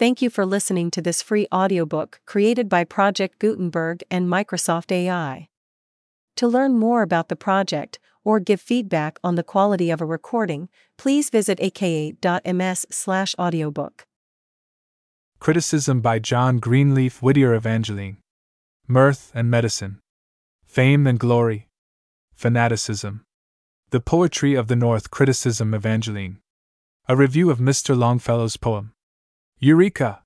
Thank you for listening to this free audiobook created by Project Gutenberg and Microsoft AI. To learn more about the project or give feedback on the quality of a recording, please visit aka.ms/audiobook. Criticism by John Greenleaf Whittier Evangeline. Mirth and Medicine. Fame and Glory. Fanaticism. The Poetry of the North Criticism Evangeline. A review of Mr. Longfellow's poem. Eureka!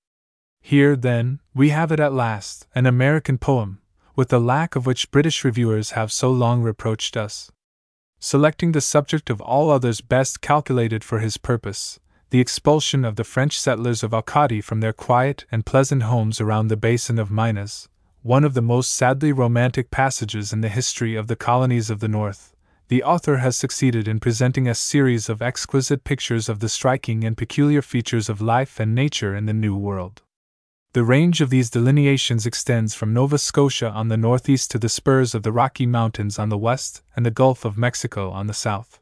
Here, then, we have it at last an American poem, with the lack of which British reviewers have so long reproached us. Selecting the subject of all others best calculated for his purpose, the expulsion of the French settlers of Acadie from their quiet and pleasant homes around the basin of Minas, one of the most sadly romantic passages in the history of the colonies of the North, the author has succeeded in presenting a series of exquisite pictures of the striking and peculiar features of life and nature in the New World. The range of these delineations extends from Nova Scotia on the northeast to the spurs of the Rocky Mountains on the west and the Gulf of Mexico on the south.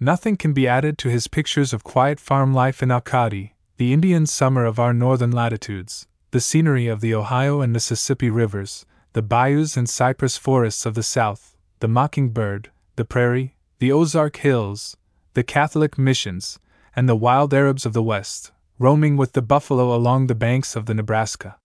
Nothing can be added to his pictures of quiet farm life in Acadie, the Indian summer of our northern latitudes, the scenery of the Ohio and Mississippi rivers, the bayous and cypress forests of the south, the mockingbird, the prairie, the Ozark Hills, the Catholic missions, and the wild Arabs of the West, roaming with the buffalo along the banks of the Nebraska.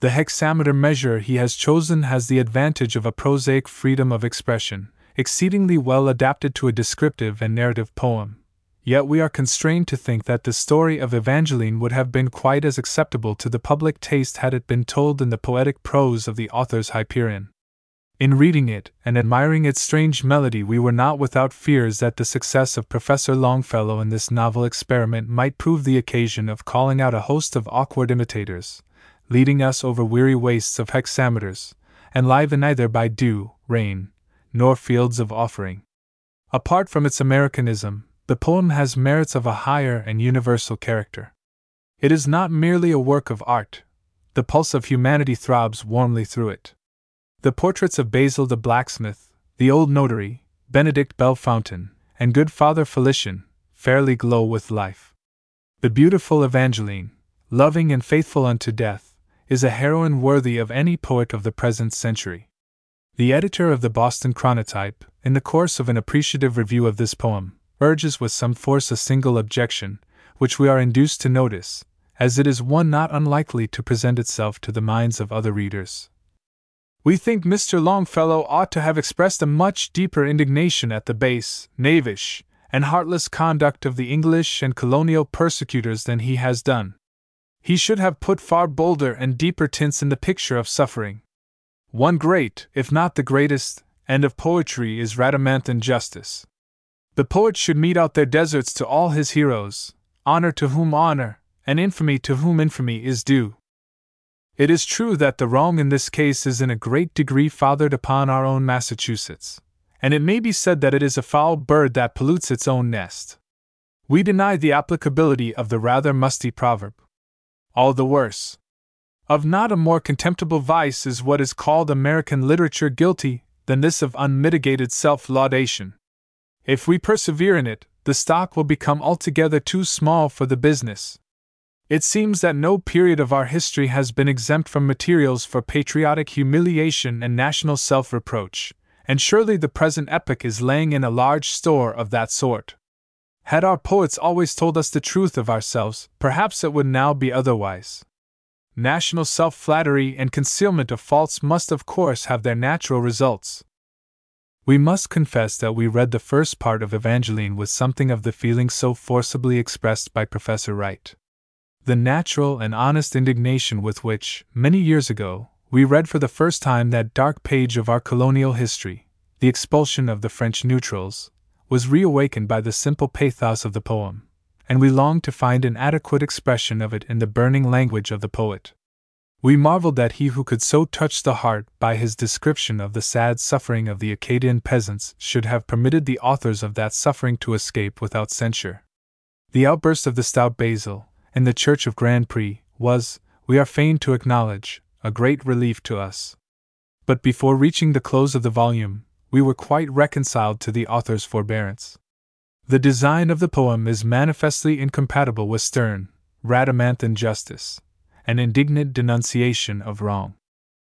The hexameter measure he has chosen has the advantage of a prosaic freedom of expression, exceedingly well adapted to a descriptive and narrative poem. Yet we are constrained to think that the story of Evangeline would have been quite as acceptable to the public taste had it been told in the poetic prose of the author's Hyperion. In reading it and admiring its strange melody, we were not without fears that the success of Professor Longfellow in this novel experiment might prove the occasion of calling out a host of awkward imitators, leading us over weary wastes of hexameters, enlivened neither by dew, rain, nor fields of offering. Apart from its Americanism, the poem has merits of a higher and universal character. It is not merely a work of art, the pulse of humanity throbs warmly through it. The portraits of Basil the blacksmith, the old notary, Benedict Bellefontaine, and good Father Felician fairly glow with life. The beautiful Evangeline, loving and faithful unto death, is a heroine worthy of any poet of the present century. The editor of the Boston Chronotype, in the course of an appreciative review of this poem, urges with some force a single objection, which we are induced to notice, as it is one not unlikely to present itself to the minds of other readers. We think Mr. Longfellow ought to have expressed a much deeper indignation at the base, knavish, and heartless conduct of the English and colonial persecutors than he has done. He should have put far bolder and deeper tints in the picture of suffering. One great, if not the greatest, end of poetry is Rhadamanthine justice. The poet should mete out their deserts to all his heroes, honor to whom honor, and infamy to whom infamy is due. It is true that the wrong in this case is in a great degree fathered upon our own Massachusetts, and it may be said that it is a foul bird that pollutes its own nest. We deny the applicability of the rather musty proverb. All the worse. Of not a more contemptible vice is what is called American literature guilty than this of unmitigated self laudation. If we persevere in it, the stock will become altogether too small for the business, it seems that no period of our history has been exempt from materials for patriotic humiliation and national self reproach, and surely the present epoch is laying in a large store of that sort. Had our poets always told us the truth of ourselves, perhaps it would now be otherwise. National self flattery and concealment of faults must, of course, have their natural results. We must confess that we read the first part of Evangeline with something of the feeling so forcibly expressed by Professor Wright the natural and honest indignation with which, many years ago, we read for the first time that dark page of our colonial history, the expulsion of the French neutrals, was reawakened by the simple pathos of the poem, and we longed to find an adequate expression of it in the burning language of the poet. We marveled that he who could so touch the heart by his description of the sad suffering of the Acadian peasants should have permitted the authors of that suffering to escape without censure. The outburst of the stout Basil, in the Church of Grand Pré, was, we are fain to acknowledge, a great relief to us. But before reaching the close of the volume, we were quite reconciled to the author's forbearance. The design of the poem is manifestly incompatible with stern, Rhadamanthine justice, an indignant denunciation of wrong.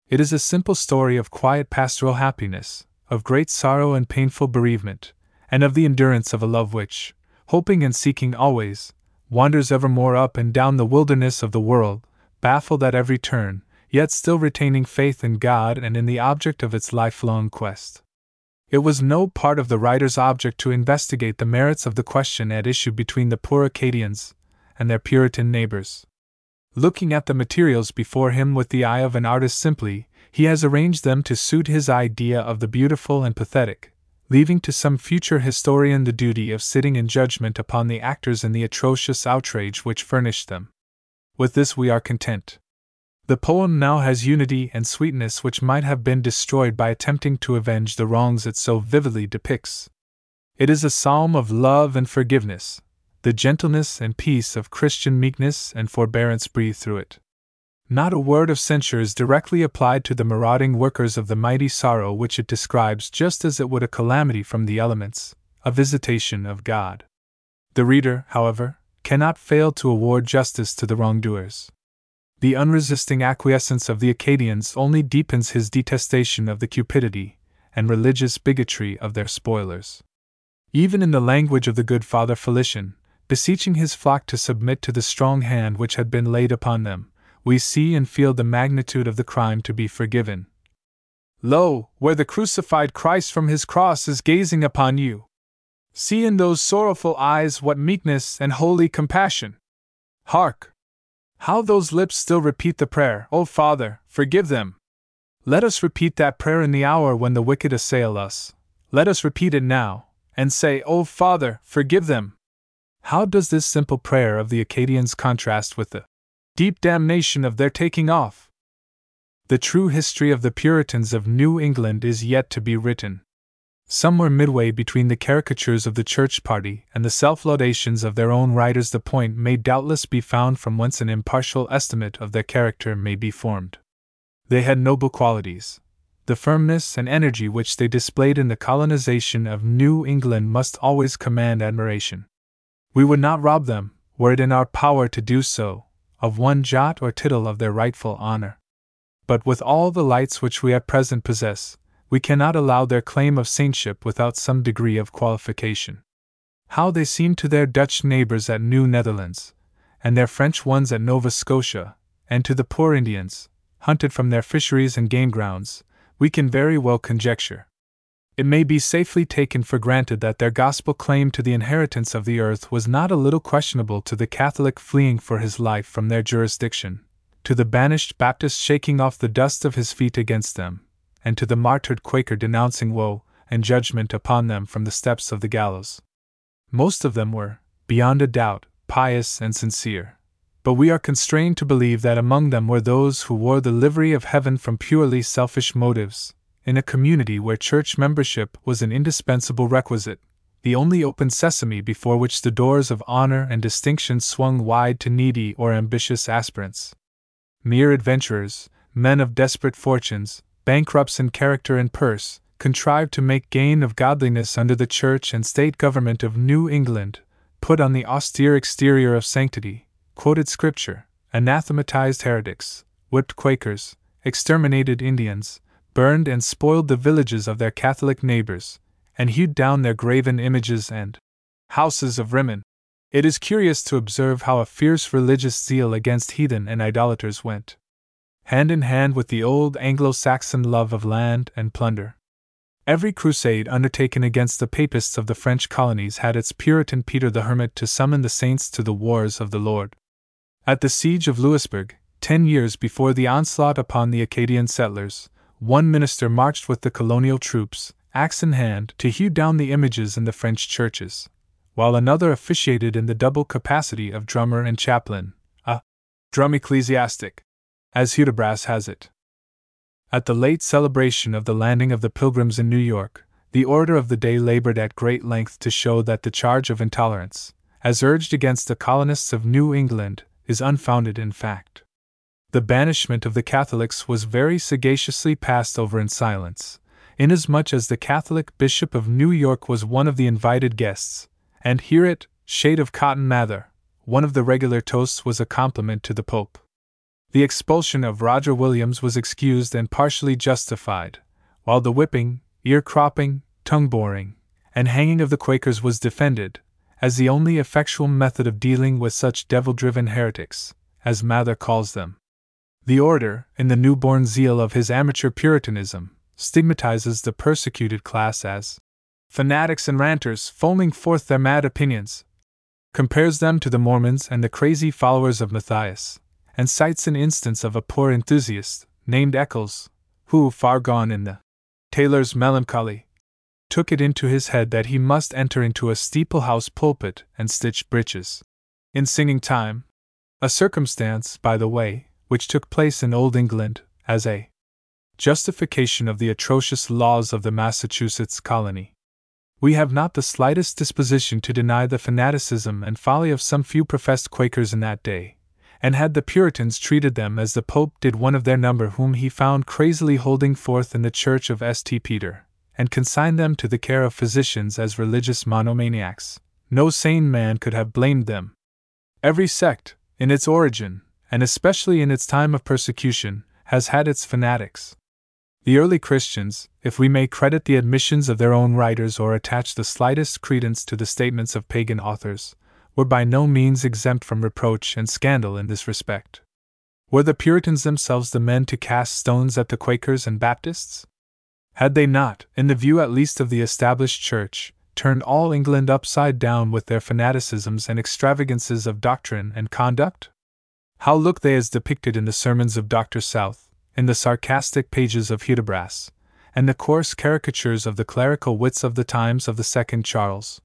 It is a simple story of quiet pastoral happiness, of great sorrow and painful bereavement, and of the endurance of a love which, hoping and seeking always, wanders evermore up and down the wilderness of the world, baffled at every turn, yet still retaining faith in God and in the object of its lifelong quest. It was no part of the writer's object to investigate the merits of the question at issue between the poor Acadians and their Puritan neighbors. Looking at the materials before him with the eye of an artist simply, he has arranged them to suit his idea of the beautiful and pathetic, leaving to some future historian the duty of sitting in judgment upon the actors in the atrocious outrage which furnished them. With this we are content. The poem now has unity and sweetness which might have been destroyed by attempting to avenge the wrongs it so vividly depicts. It is a psalm of love and forgiveness, the gentleness and peace of Christian meekness and forbearance breathe through it. Not a word of censure is directly applied to the marauding workers of the mighty sorrow which it describes just as it would a calamity from the elements, a visitation of God. The reader, however, cannot fail to award justice to the wrongdoers. The unresisting acquiescence of the Acadians only deepens his detestation of the cupidity and religious bigotry of their spoilers. Even in the language of the good Father Felician, beseeching his flock to submit to the strong hand which had been laid upon them, we see and feel the magnitude of the crime to be forgiven. Lo, where the crucified Christ from his cross is gazing upon you! See in those sorrowful eyes what meekness and holy compassion! Hark! How those lips still repeat the prayer, O Father, forgive them! Let us repeat that prayer in the hour when the wicked assail us. Let us repeat it now, and say, O Father, forgive them! How does this simple prayer of the Acadians contrast with the deep damnation of their taking off? The true history of the Puritans of New England is yet to be written. Somewhere midway between the caricatures of the church party and the self laudations of their own writers, the point may doubtless be found from whence an impartial estimate of their character may be formed. They had noble qualities. The firmness and energy which they displayed in the colonization of New England must always command admiration. We would not rob them, were it in our power to do so, of one jot or tittle of their rightful honor. But with all the lights which we at present possess, we cannot allow their claim of saintship without some degree of qualification. How they seem to their Dutch neighbors at New Netherlands, and their French ones at Nova Scotia, and to the poor Indians, hunted from their fisheries and game grounds, we can very well conjecture it may be safely taken for granted that their gospel claim to the inheritance of the earth was not a little questionable to the Catholic fleeing for his life from their jurisdiction, to the banished Baptist shaking off the dust of his feet against them, and to the martyred Quaker denouncing woe and judgment upon them from the steps of the gallows. Most of them were, beyond a doubt, pious and sincere. But we are constrained to believe that among them were those who wore the livery of heaven from purely selfish motives, in a community where church membership was an indispensable requisite, the only open sesame before which the doors of honor and distinction swung wide to needy or ambitious aspirants. Mere adventurers, men of desperate fortunes, bankrupts in character and purse, contrived to make gain of godliness under the church and state government of New England, put on the austere exterior of sanctity, quoted scripture, anathematized heretics, whipped Quakers, exterminated Indians, burned and spoiled the villages of their Catholic neighbors, and hewed down their graven images and houses of Rimmon. It is curious to observe how a fierce religious zeal against heathen and idolaters went hand in hand with the old Anglo Saxon love of land and plunder. Every crusade undertaken against the papists of the French colonies had its Puritan Peter the Hermit to summon the saints to the wars of the Lord. At the siege of Louisbourg, ten years before the onslaught upon the Acadian settlers, one minister marched with the colonial troops, axe in hand, to hew down the images in the French churches, while another officiated in the double capacity of drummer and chaplain, a drum ecclesiastic, as Hudibras has it. At the late celebration of the landing of the Pilgrims in New York, the Order of the Day labored at great length to show that the charge of intolerance, as urged against the colonists of New England, is unfounded in fact the banishment of the Catholics was very sagaciously passed over in silence, inasmuch as the Catholic Bishop of New York was one of the invited guests, and hear it, shade of Cotton Mather, one of the regular toasts was a compliment to the Pope. The expulsion of Roger Williams was excused and partially justified, while the whipping, ear cropping, tongue boring, and hanging of the Quakers was defended, as the only effectual method of dealing with such devil driven heretics, as Mather calls them. The order, in the newborn zeal of his amateur Puritanism, stigmatizes the persecuted class as fanatics and ranters foaming forth their mad opinions, compares them to the Mormons and the crazy followers of Matthias, and cites an instance of a poor enthusiast, named Eccles, who, far gone in the tailor's melancholy, took it into his head that he must enter into a steeple house pulpit and stitch breeches. In singing time, a circumstance, by the way, which took place in Old England, as a justification of the atrocious laws of the Massachusetts colony. We have not the slightest disposition to deny the fanaticism and folly of some few professed Quakers in that day, and had the Puritans treated them as the Pope did one of their number whom he found crazily holding forth in the church of St. Peter, and consigned them to the care of physicians as religious monomaniacs, no sane man could have blamed them. Every sect, in its origin, and especially in its time of persecution, has had its fanatics. The early Christians, if we may credit the admissions of their own writers or attach the slightest credence to the statements of pagan authors, were by no means exempt from reproach and scandal in this respect. Were the Puritans themselves the men to cast stones at the Quakers and Baptists? Had they not, in the view at least of the established Church, turned all England upside down with their fanaticisms and extravagances of doctrine and conduct? How look they as depicted in the sermons of Dr. South, in the sarcastic pages of Hudibras, and the coarse caricatures of the clerical wits of the times of the Second Charles.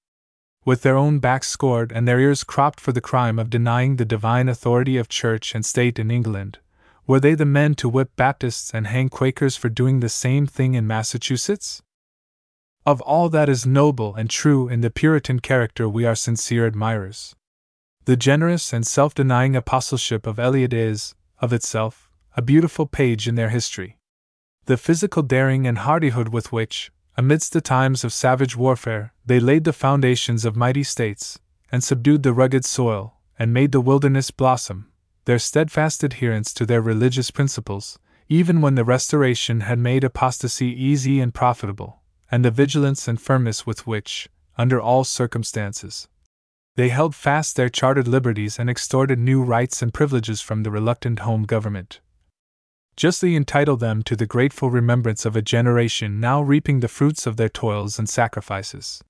With their own backs scored and their ears cropped for the crime of denying the divine authority of church and state in England, were they the men to whip Baptists and hang Quakers for doing the same thing in Massachusetts? Of all that is noble and true in the Puritan character, we are sincere admirers. The generous and self denying apostleship of Eliot is, of itself, a beautiful page in their history. The physical daring and hardihood with which, amidst the times of savage warfare, they laid the foundations of mighty states, and subdued the rugged soil, and made the wilderness blossom, their steadfast adherence to their religious principles, even when the Restoration had made apostasy easy and profitable, and the vigilance and firmness with which, under all circumstances, they held fast their chartered liberties and extorted new rights and privileges from the reluctant home government justly entitle them to the grateful remembrance of a generation now reaping the fruits of their toils and sacrifices.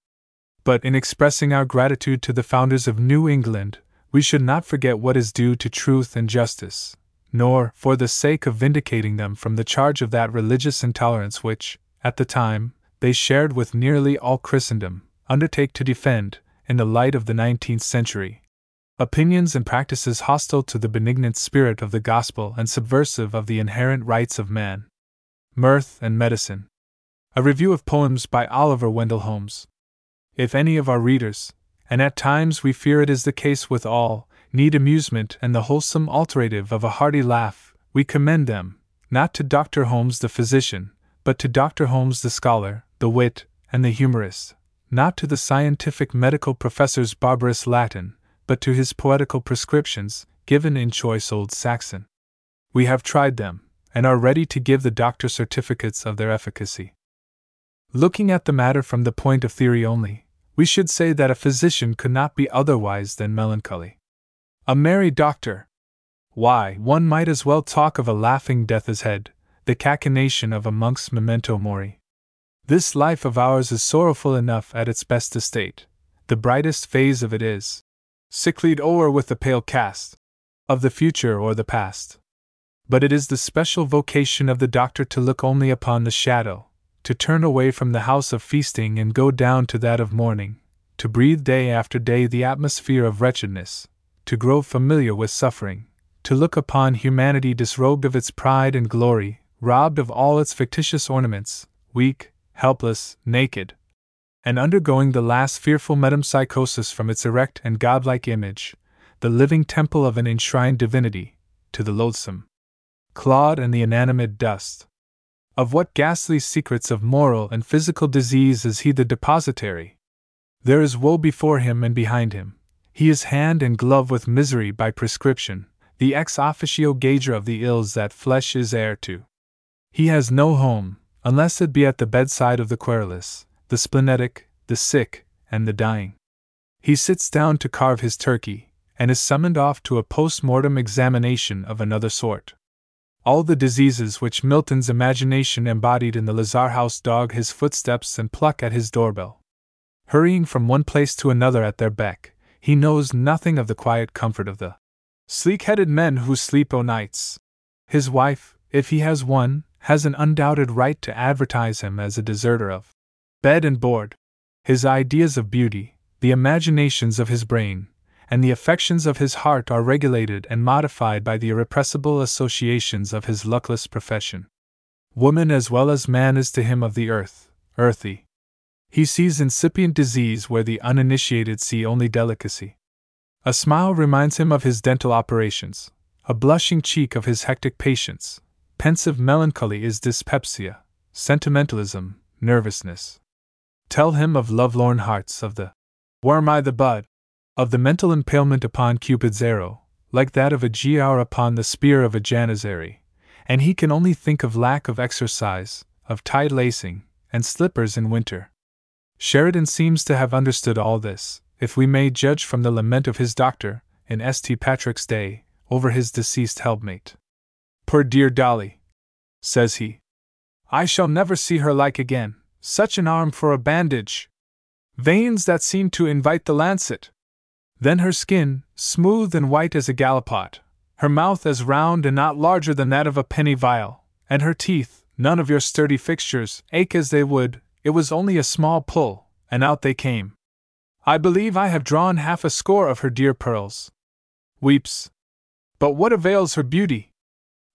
But in expressing our gratitude to the founders of New England, we should not forget what is due to truth and justice, nor, for the sake of vindicating them from the charge of that religious intolerance which, at the time, they shared with nearly all Christendom, undertake to defend, in the light of the nineteenth century, opinions and practices hostile to the benignant spirit of the gospel and subversive of the inherent rights of man. Mirth and Medicine. A review of poems by Oliver Wendell Holmes. If any of our readers, and at times we fear it is the case with all, need amusement and the wholesome alternative of a hearty laugh, we commend them, not to Dr. Holmes the physician, but to Dr. Holmes the scholar, the wit, and the humorist, not to the scientific medical professor's barbarous Latin, but to his poetical prescriptions, given in choice Old Saxon. We have tried them, and are ready to give the doctor certificates of their efficacy. Looking at the matter from the point of theory only, we should say that a physician could not be otherwise than melancholy. A merry doctor! Why, one might as well talk of a laughing death's head, the cachinnation of a monk's memento mori. This life of ours is sorrowful enough at its best estate. The brightest phase of it is, sicklied o'er with the pale cast of the future or the past. But it is the special vocation of the doctor to look only upon the shadow, to turn away from the house of feasting and go down to that of mourning, to breathe day after day the atmosphere of wretchedness, to grow familiar with suffering, to look upon humanity disrobed of its pride and glory, robbed of all its fictitious ornaments, weak, helpless, naked, and undergoing the last fearful metempsychosis from its erect and godlike image, the living temple of an enshrined divinity, to the loathsome clod and the inanimate dust. Of what ghastly secrets of moral and physical disease is he the depositary? There is woe before him and behind him. He is hand and glove with misery by prescription, the ex officio gauger of the ills that flesh is heir to. He has no home, unless it be at the bedside of the querulous, the splenetic, the sick, and the dying. He sits down to carve his turkey, and is summoned off to a post mortem examination of another sort. All the diseases which Milton's imagination embodied in the Lazar house dog his footsteps and pluck at his doorbell. Hurrying from one place to another at their beck, he knows nothing of the quiet comfort of the sleek headed men who sleep o' nights. His wife, if he has one, has an undoubted right to advertise him as a deserter of bed and board. His ideas of beauty, the imaginations of his brain, and the affections of his heart are regulated and modified by the irrepressible associations of his luckless profession. Woman as well as man is to him of the earth, earthy. He sees incipient disease where the uninitiated see only delicacy. A smile reminds him of his dental operations, a blushing cheek of his hectic patients. Pensive melancholy is dyspepsia, sentimentalism, nervousness. Tell him of lovelorn hearts, of the worm i the bud, of the mental impalement upon Cupid's arrow, like that of a Giaour upon the spear of a Janizary, and he can only think of lack of exercise, of tight lacing, and slippers in winter. Sheridan seems to have understood all this, if we may judge from the lament of his doctor, in St. Patrick's Day, over his deceased helpmate. Poor dear Dolly, says he. I shall never see her like again, such an arm for a bandage! Veins that seem to invite the lancet, then her skin, smooth and white as a gallipot, her mouth as round and not larger than that of a penny vial, and her teeth, none of your sturdy fixtures, ache as they would, it was only a small pull, and out they came. I believe I have drawn half a score of her dear pearls. Weeps. But what avails her beauty?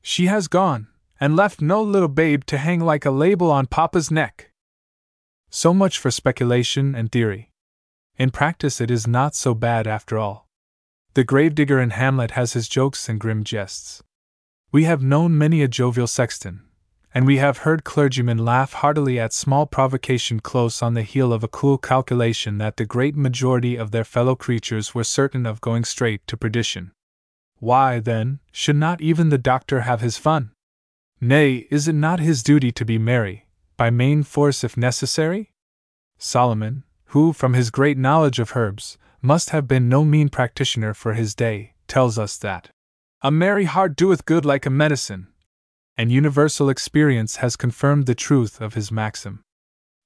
She has gone, and left no little babe to hang like a label on Papa's neck. So much for speculation and theory. In practice, it is not so bad after all. The gravedigger in Hamlet has his jokes and grim jests. We have known many a jovial sexton, and we have heard clergymen laugh heartily at small provocation close on the heel of a cool calculation that the great majority of their fellow creatures were certain of going straight to perdition. Why, then, should not even the doctor have his fun? Nay, is it not his duty to be merry, by main force if necessary? Solomon, who, from his great knowledge of herbs, must have been no mean practitioner for his day, tells us that a merry heart doeth good like a medicine, and universal experience has confirmed the truth of his maxim.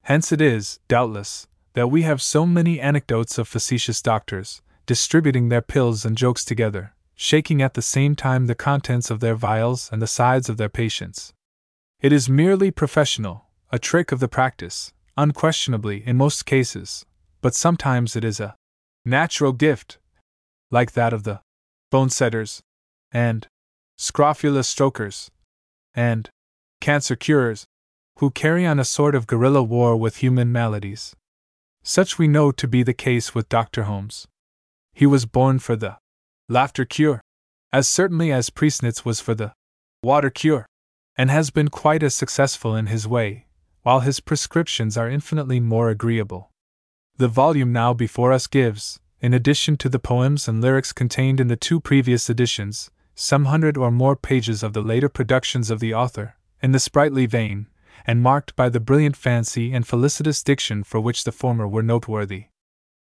Hence it is, doubtless, that we have so many anecdotes of facetious doctors, distributing their pills and jokes together, shaking at the same time the contents of their vials and the sides of their patients. It is merely professional, a trick of the practice, unquestionably, in most cases, but sometimes it is a natural gift, like that of the bone setters, and scrofula strokers, and cancer curers, who carry on a sort of guerrilla war with human maladies. Such we know to be the case with Dr. Holmes. He was born for the laughter cure, as certainly as Priesnitz was for the water cure, and has been quite as successful in his way, while his prescriptions are infinitely more agreeable. The volume now before us gives, in addition to the poems and lyrics contained in the two previous editions, some hundred or more pages of the later productions of the author, in the sprightly vein, and marked by the brilliant fancy and felicitous diction for which the former were noteworthy.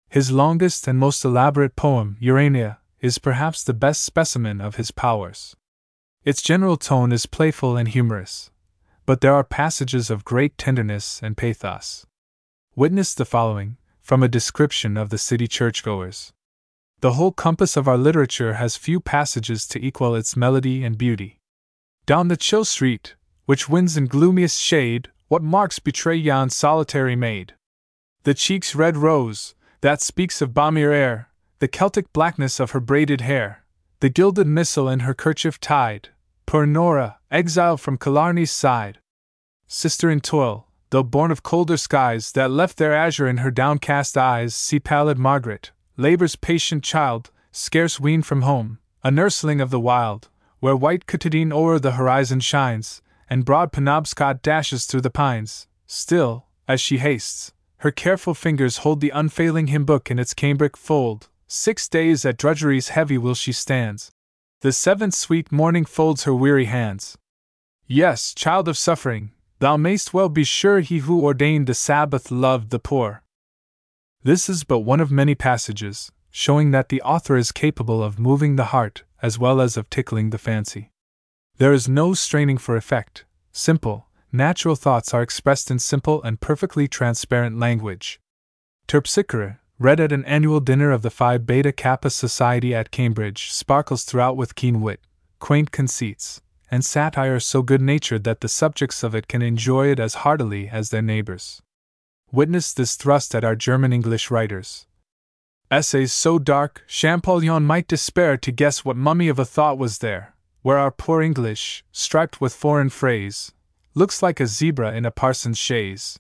His longest and most elaborate poem, Urania, is perhaps the best specimen of his powers. Its general tone is playful and humorous, but there are passages of great tenderness and pathos. Witness the following, from a description of the city churchgoers. The whole compass of our literature has few passages to equal its melody and beauty. Down the chill street, which winds in gloomiest shade, what marks betray yon solitary maid? The cheek's red rose, that speaks of balmier air, the Celtic blackness of her braided hair, the gilded missal in her kerchief tied, Poor Nora, exile from Killarney's side. Sister in toil, though born of colder skies that left their azure in her downcast eyes, see pallid Margaret, labor's patient child, scarce weaned from home, a nursling of the wild, where white Katahdin o'er the horizon shines, and broad Penobscot dashes through the pines. Still, as she hastes, her careful fingers hold the unfailing hymn book in its cambric fold, Six days at drudgery's heavy will she stands. The seventh sweet morning folds her weary hands. Yes, child of suffering, thou mayst well be sure he who ordained the Sabbath loved the poor. This is but one of many passages, showing that the author is capable of moving the heart as well as of tickling the fancy. There is no straining for effect, simple, natural thoughts are expressed in simple and perfectly transparent language. Terpsichore, read at an annual dinner of the Phi Beta Kappa Society at Cambridge, sparkles throughout with keen wit, quaint conceits, and satire so good natured that the subjects of it can enjoy it as heartily as their neighbors. Witness this thrust at our German English writers. Essays so dark, Champollion might despair to guess what mummy of a thought was there, where our poor English, striped with foreign phrase, looks like a zebra in a parson's chaise.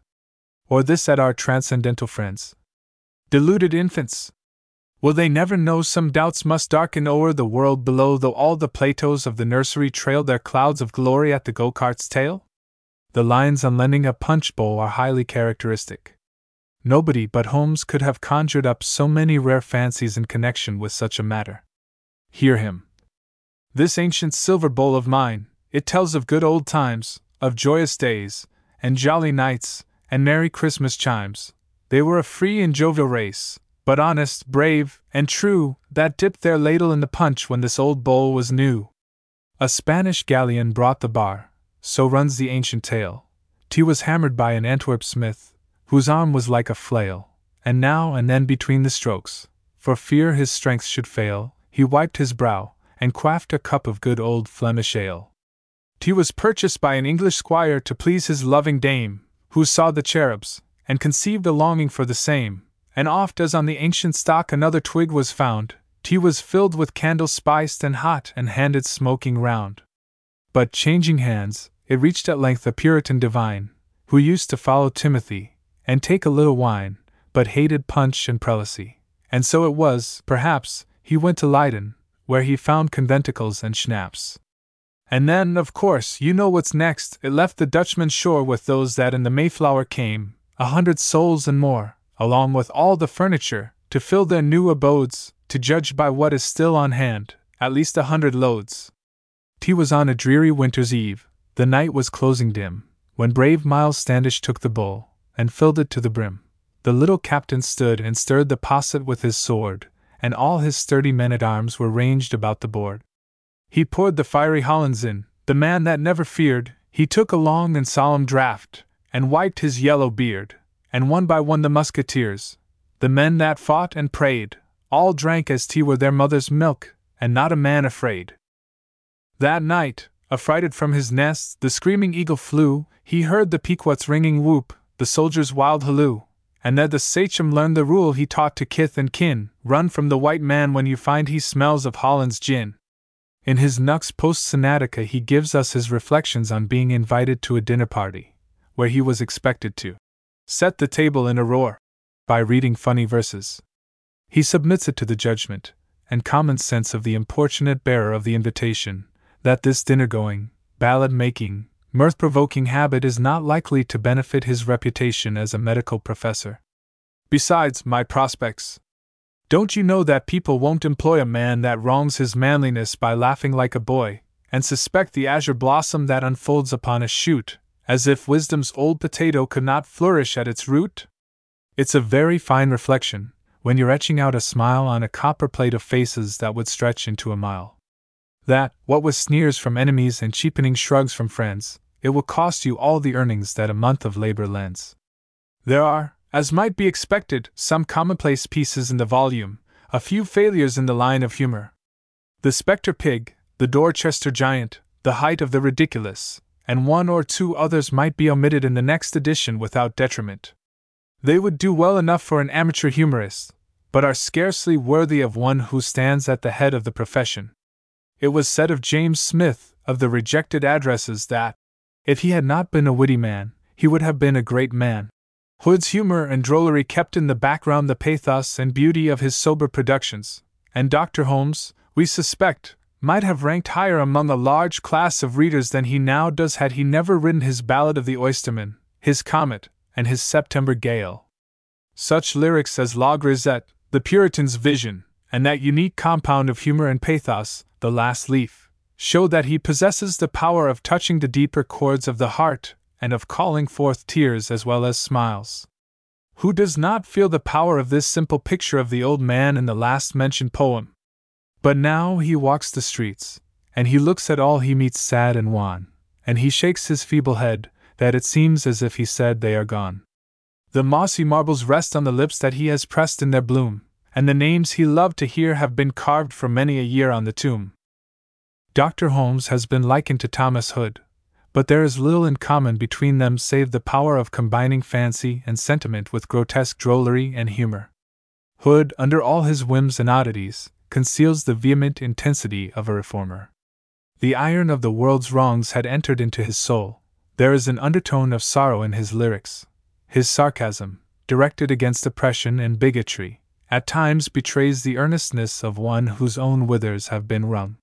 Or this at our transcendental friends. Deluded infants! Will they never know some doubts must darken o'er the world below, though all the Platos of the nursery trail their clouds of glory at the go kart's tail? The lines on lending a punch bowl are highly characteristic. Nobody but Holmes could have conjured up so many rare fancies in connection with such a matter. Hear him. This ancient silver bowl of mine, it tells of good old times, of joyous days, and jolly nights, and merry Christmas chimes. They were a free and jovial race, but honest, brave, and true, that dipped their ladle in the punch when this old bowl was new. A Spanish galleon brought the bar, so runs the ancient tale. Tea was hammered by an Antwerp smith, whose arm was like a flail, and now and then between the strokes, for fear his strength should fail, he wiped his brow, and quaffed a cup of good old Flemish ale. Tea was purchased by an English squire to please his loving dame, who saw the cherubs, and conceived a longing for the same, and oft as on the ancient stock another twig was found, tea was filled with candles spiced and hot and handed smoking round. But changing hands, it reached at length a Puritan divine, who used to follow Timothy, and take a little wine, but hated punch and prelacy. And so it was, perhaps, he went to Leyden, where he found conventicles and schnapps. And then, of course, you know what's next. It left the Dutchman's shore with those that in the Mayflower came, a hundred souls and more, along with all the furniture, to fill their new abodes, to judge by what is still on hand, at least a hundred loads. Tea was on a dreary winter's eve, the night was closing dim, when brave Miles Standish took the bowl, and filled it to the brim. The little captain stood and stirred the posset with his sword, and all his sturdy men at arms were ranged about the board. He poured the fiery Hollands in, the man that never feared, he took a long and solemn draught, and wiped his yellow beard, and one by one the musketeers, the men that fought and prayed, all drank as tea were their mother's milk, and not a man afraid. That night, affrighted from his nest, the screaming eagle flew, he heard the Pequot's ringing whoop, the soldier's wild halloo, and there the sachem learned the rule he taught to kith and kin run from the white man when you find he smells of Holland's gin. In his Nux Postcoenatica, he gives us his reflections on being invited to a dinner party, where he was expected to set the table in a roar by reading funny verses. He submits it to the judgment and common sense of the importunate bearer of the invitation that this dinner going, ballad making, mirth provoking habit is not likely to benefit his reputation as a medical professor. Besides, my prospects, don't you know that people won't employ a man that wrongs his manliness by laughing like a boy, and suspect the azure blossom that unfolds upon a shoot, as if wisdom's old potato could not flourish at its root? It's a very fine reflection, when you're etching out a smile on a copper plate of faces that would stretch into a mile. That, what with sneers from enemies and cheapening shrugs from friends, it will cost you all the earnings that a month of labor lends. There are, as might be expected, some commonplace pieces in the volume, a few failures in the line of humor. The Spectre Pig, the Dorchester Giant, the Height of the Ridiculous, and one or two others might be omitted in the next edition without detriment. They would do well enough for an amateur humorist, but are scarcely worthy of one who stands at the head of the profession. It was said of James Smith, of the rejected addresses, that, if he had not been a witty man, he would have been a great man. Hood's humor and drollery kept in the background the pathos and beauty of his sober productions, and Dr. Holmes, we suspect, might have ranked higher among a large class of readers than he now does had he never written his Ballad of the Oysterman, his Comet, and his September Gale. Such lyrics as La Grisette, the Puritan's Vision, and that unique compound of humor and pathos, the last leaf, show that he possesses the power of touching the deeper chords of the heart and of calling forth tears as well as smiles. Who does not feel the power of this simple picture of the old man in the last mentioned poem? But now he walks the streets, and he looks at all he meets sad and wan, and he shakes his feeble head, that it seems as if he said they are gone. The mossy marbles rest on the lips that he has pressed in their bloom, and the names he loved to hear have been carved for many a year on the tomb. Dr. Holmes has been likened to Thomas Hood, but there is little in common between them save the power of combining fancy and sentiment with grotesque drollery and humor. Hood, under all his whims and oddities, conceals the vehement intensity of a reformer. The iron of the world's wrongs had entered into his soul. There is an undertone of sorrow in his lyrics. His sarcasm, directed against oppression and bigotry, at times betrays the earnestness of one whose own withers have been wrung.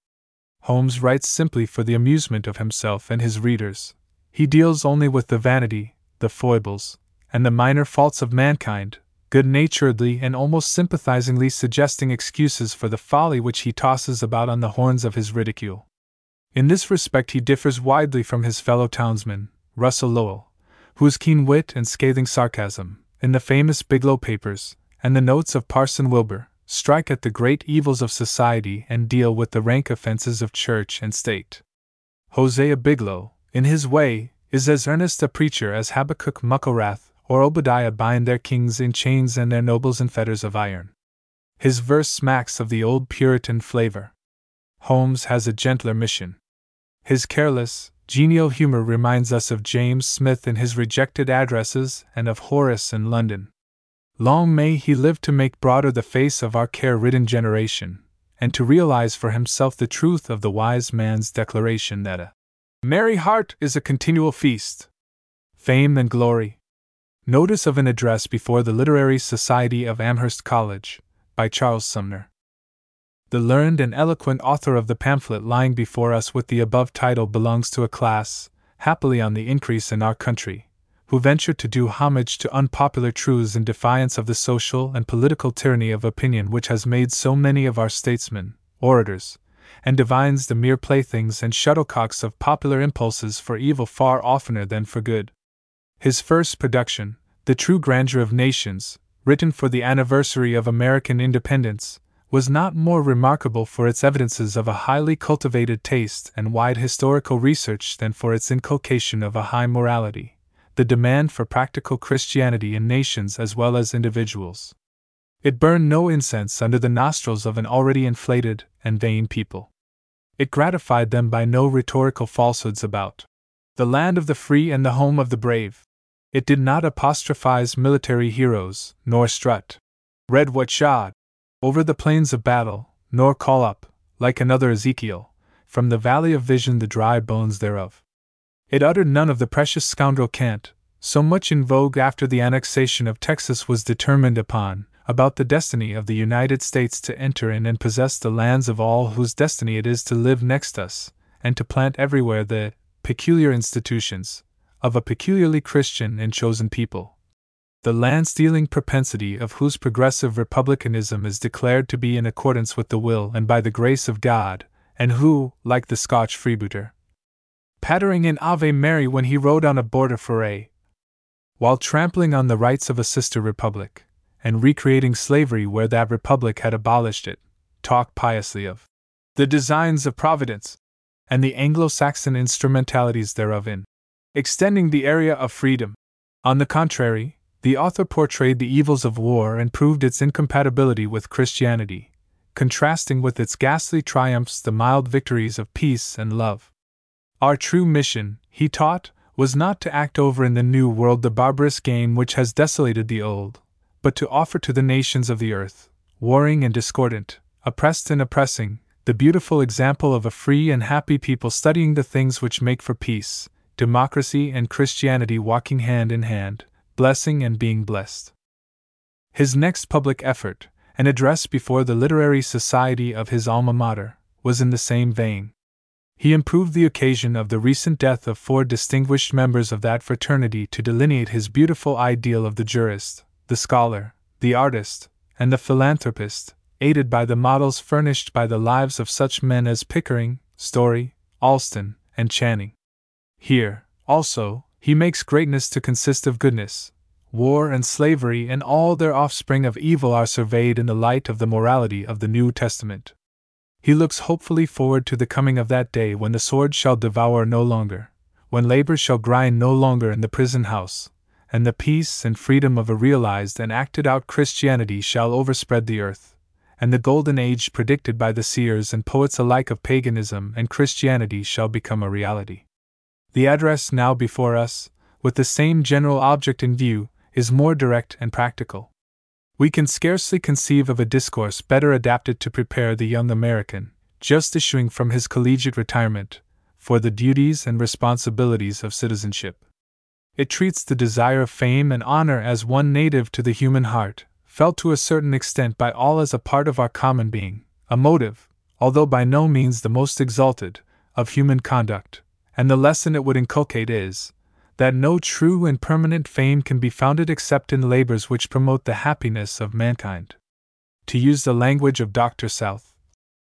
Holmes writes simply for the amusement of himself and his readers. He deals only with the vanity, the foibles, and the minor faults of mankind, good naturedly and almost sympathizingly suggesting excuses for the folly which he tosses about on the horns of his ridicule. In this respect, he differs widely from his fellow townsman, Russell Lowell, whose keen wit and scathing sarcasm, in the famous Biglow Papers, and the notes of Parson Wilbur, strike at the great evils of society and deal with the rank offenses of church and state. Hosea Biglow, in his way, is as earnest a preacher as Habakkuk Mucklewrath or Obadiah bind their kings in chains and their nobles in fetters of iron. His verse smacks of the old Puritan flavor. Holmes has a gentler mission. His careless, genial humor reminds us of James Smith in his rejected addresses and of Horace in London. Long may he live to make broader the face of our care ridden generation, and to realize for himself the truth of the wise man's declaration that a merry heart is a continual feast. Fame and Glory. Notice of an Address before the Literary Society of Amherst College, by Charles Sumner. The learned and eloquent author of the pamphlet lying before us with the above title belongs to a class, happily on the increase in our country, who venture to do homage to unpopular truths in defiance of the social and political tyranny of opinion which has made so many of our statesmen, orators, and divines the mere playthings and shuttlecocks of popular impulses for evil far oftener than for good. His first production, The True Grandeur of Nations, written for the anniversary of American independence, was not more remarkable for its evidences of a highly cultivated taste and wide historical research than for its inculcation of a high morality the demand for practical Christianity in nations as well as individuals. It burned no incense under the nostrils of an already inflated and vain people. It gratified them by no rhetorical falsehoods about the land of the free and the home of the brave. It did not apostrophize military heroes, nor strut, red what shod, over the plains of battle, nor call up, like another Ezekiel, from the valley of vision the dry bones thereof. It uttered none of the precious scoundrel cant, so much in vogue after the annexation of Texas was determined upon, about the destiny of the United States to enter in and possess the lands of all whose destiny it is to live next us, and to plant everywhere the peculiar institutions of a peculiarly Christian and chosen people. The land stealing propensity of whose progressive republicanism is declared to be in accordance with the will and by the grace of God, and who, like the Scotch freebooter, pattering in Ave Mary when he rode on a border foray, while trampling on the rights of a sister republic, and recreating slavery where that republic had abolished it, talk piously of the designs of Providence, and the Anglo Saxon instrumentalities thereof in extending the area of freedom. On the contrary, the author portrayed the evils of war and proved its incompatibility with Christianity, contrasting with its ghastly triumphs the mild victories of peace and love. Our true mission, he taught, was not to act over in the new world the barbarous game which has desolated the old, but to offer to the nations of the earth, warring and discordant, oppressed and oppressing, the beautiful example of a free and happy people studying the things which make for peace, democracy and Christianity walking hand in hand, blessing and being blessed. His next public effort, an address before the Literary Society of his alma mater, was in the same vein. He improved the occasion of the recent death of four distinguished members of that fraternity to delineate his beautiful ideal of the jurist, the scholar, the artist, and the philanthropist, aided by the models furnished by the lives of such men as Pickering, Story, Alston, and Channing. Here, also, he makes greatness to consist of goodness. War and slavery and all their offspring of evil are surveyed in the light of the morality of the New Testament. He looks hopefully forward to the coming of that day when the sword shall devour no longer, when labor shall grind no longer in the prison house, and the peace and freedom of a realized and acted out Christianity shall overspread the earth, and the golden age predicted by the seers and poets alike of paganism and Christianity shall become a reality. The address now before us, with the same general object in view, is more direct and practical. We can scarcely conceive of a discourse better adapted to prepare the young American, just issuing from his collegiate retirement, for the duties and responsibilities of citizenship. It treats the desire of fame and honor as one native to the human heart, felt to a certain extent by all as a part of our common being, a motive, although by no means the most exalted, of human conduct, and the lesson it would inculcate is that no true and permanent fame can be founded except in labors which promote the happiness of mankind. To use the language of Dr. South,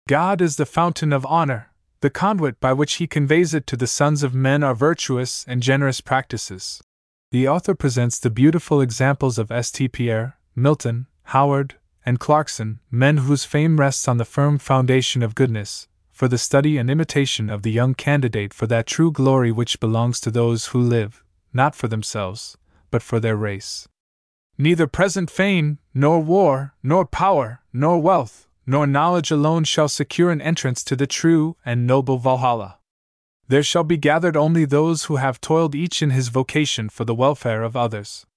God is the fountain of honor, the conduit by which he conveys it to the sons of men are virtuous and generous practices. The author presents the beautiful examples of St. Pierre, Milton, Howard, and Clarkson, men whose fame rests on the firm foundation of goodness, for the study and imitation of the young candidate for that true glory which belongs to those who live, not for themselves, but for their race. Neither present fame, nor war, nor power, nor wealth, nor knowledge alone shall secure an entrance to the true and noble Valhalla. There shall be gathered only those who have toiled each in his vocation for the welfare of others.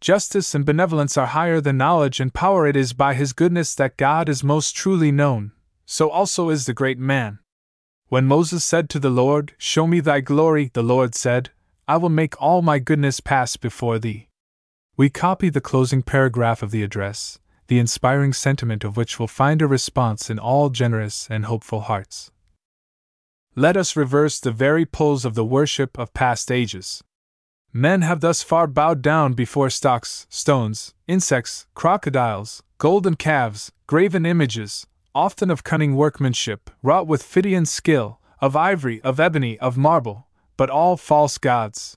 Justice and benevolence are higher than knowledge and power. It is by his goodness that God is most truly known, so also is the great man. When Moses said to the Lord, Show me thy glory, the Lord said, I will make all my goodness pass before thee. We copy the closing paragraph of the address, the inspiring sentiment of which will find a response in all generous and hopeful hearts. Let us reverse the very poles of the worship of past ages. Men have thus far bowed down before stocks, stones, insects, crocodiles, golden calves, graven images, often of cunning workmanship, wrought with Phidian skill, of ivory, of ebony, of marble, but all false gods.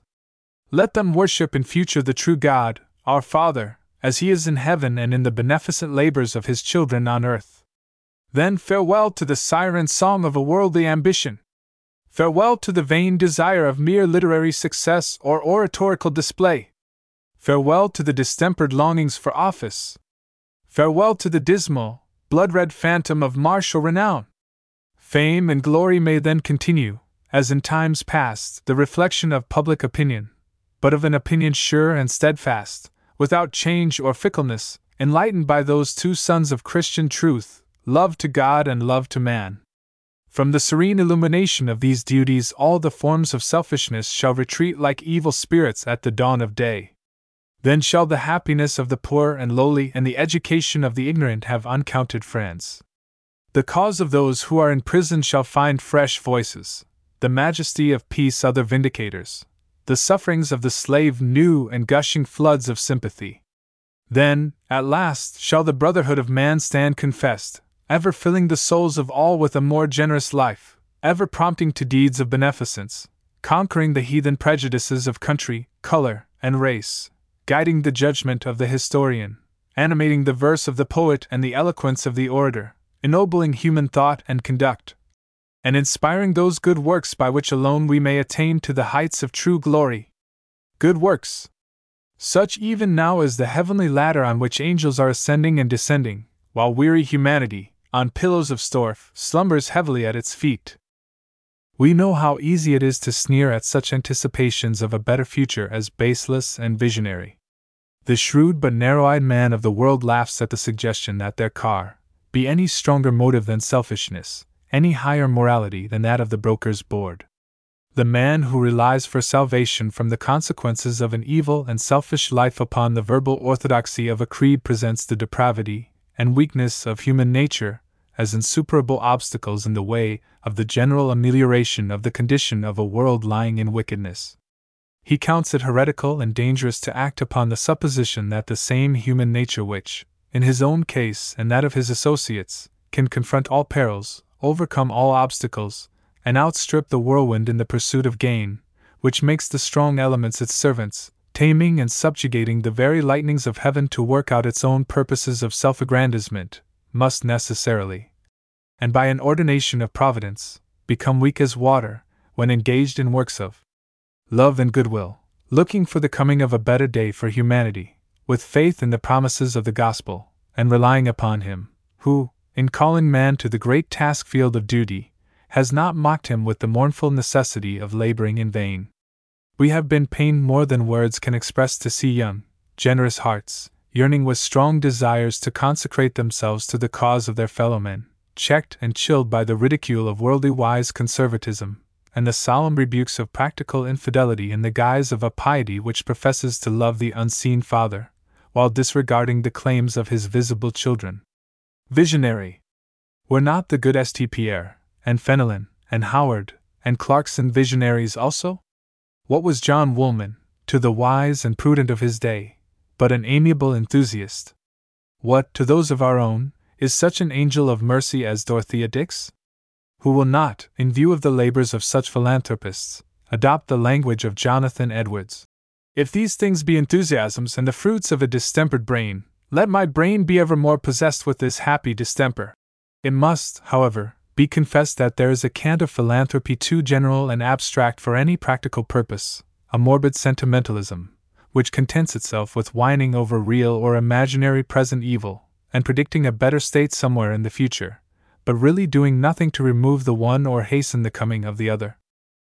Let them worship in future the true God, our Father, as he is in heaven and in the beneficent labors of his children on earth. Then farewell to the siren song of a worldly ambition. Farewell to the vain desire of mere literary success or oratorical display. Farewell to the distempered longings for office. Farewell to the dismal, blood red phantom of martial renown. Fame and glory may then continue, as in times past, the reflection of public opinion, but of an opinion sure and steadfast, without change or fickleness, enlightened by those two sons of Christian truth, love to God and love to man. From the serene illumination of these duties, all the forms of selfishness shall retreat like evil spirits at the dawn of day. Then shall the happiness of the poor and lowly and the education of the ignorant have uncounted friends. The cause of those who are in prison shall find fresh voices, the majesty of peace other vindicators, the sufferings of the slave new and gushing floods of sympathy. Then, at last, shall the brotherhood of man stand confessed, ever filling the souls of all with a more generous life, ever prompting to deeds of beneficence, conquering the heathen prejudices of country, color, and race, guiding the judgment of the historian, animating the verse of the poet and the eloquence of the orator, ennobling human thought and conduct, and inspiring those good works by which alone we may attain to the heights of true glory. Good works! Such even now as the heavenly ladder on which angels are ascending and descending, while weary humanity, on pillows of storf, slumbers heavily at its feet. We know how easy it is to sneer at such anticipations of a better future as baseless and visionary. The shrewd but narrow eyed man of the world laughs at the suggestion that there car be any stronger motive than selfishness, any higher morality than that of the broker's board. The man who relies for salvation from the consequences of an evil and selfish life upon the verbal orthodoxy of a creed presents the depravity and weakness of human nature as insuperable obstacles in the way of the general amelioration of the condition of a world lying in wickedness. He counts it heretical and dangerous to act upon the supposition that the same human nature which, in his own case and that of his associates, can confront all perils, overcome all obstacles, and outstrip the whirlwind in the pursuit of gain, which makes the strong elements its servants, taming and subjugating the very lightnings of heaven to work out its own purposes of self aggrandizement, must necessarily, and by an ordination of Providence, become weak as water when engaged in works of love and goodwill, looking for the coming of a better day for humanity, with faith in the promises of the gospel, and relying upon Him, who, in calling man to the great task field of duty, has not mocked him with the mournful necessity of laboring in vain. We have been pained more than words can express to see young, generous hearts, yearning with strong desires to consecrate themselves to the cause of their fellow men, checked and chilled by the ridicule of worldly wise conservatism, and the solemn rebukes of practical infidelity in the guise of a piety which professes to love the unseen Father, while disregarding the claims of his visible children. Visionary! Were not the good St. Pierre, and Fenelon, and Howard, and Clarkson visionaries also? What was John Woolman, to the wise and prudent of his day, but an amiable enthusiast? What, to those of our own, is such an angel of mercy as Dorothea Dix? Who will not, in view of the labors of such philanthropists, adopt the language of Jonathan Edwards? If these things be enthusiasms and the fruits of a distempered brain, let my brain be evermore possessed with this happy distemper. It must, however, be confessed that there is a cant of philanthropy too general and abstract for any practical purpose, a morbid sentimentalism, which contents itself with whining over real or imaginary present evil, and predicting a better state somewhere in the future, but really doing nothing to remove the one or hasten the coming of the other.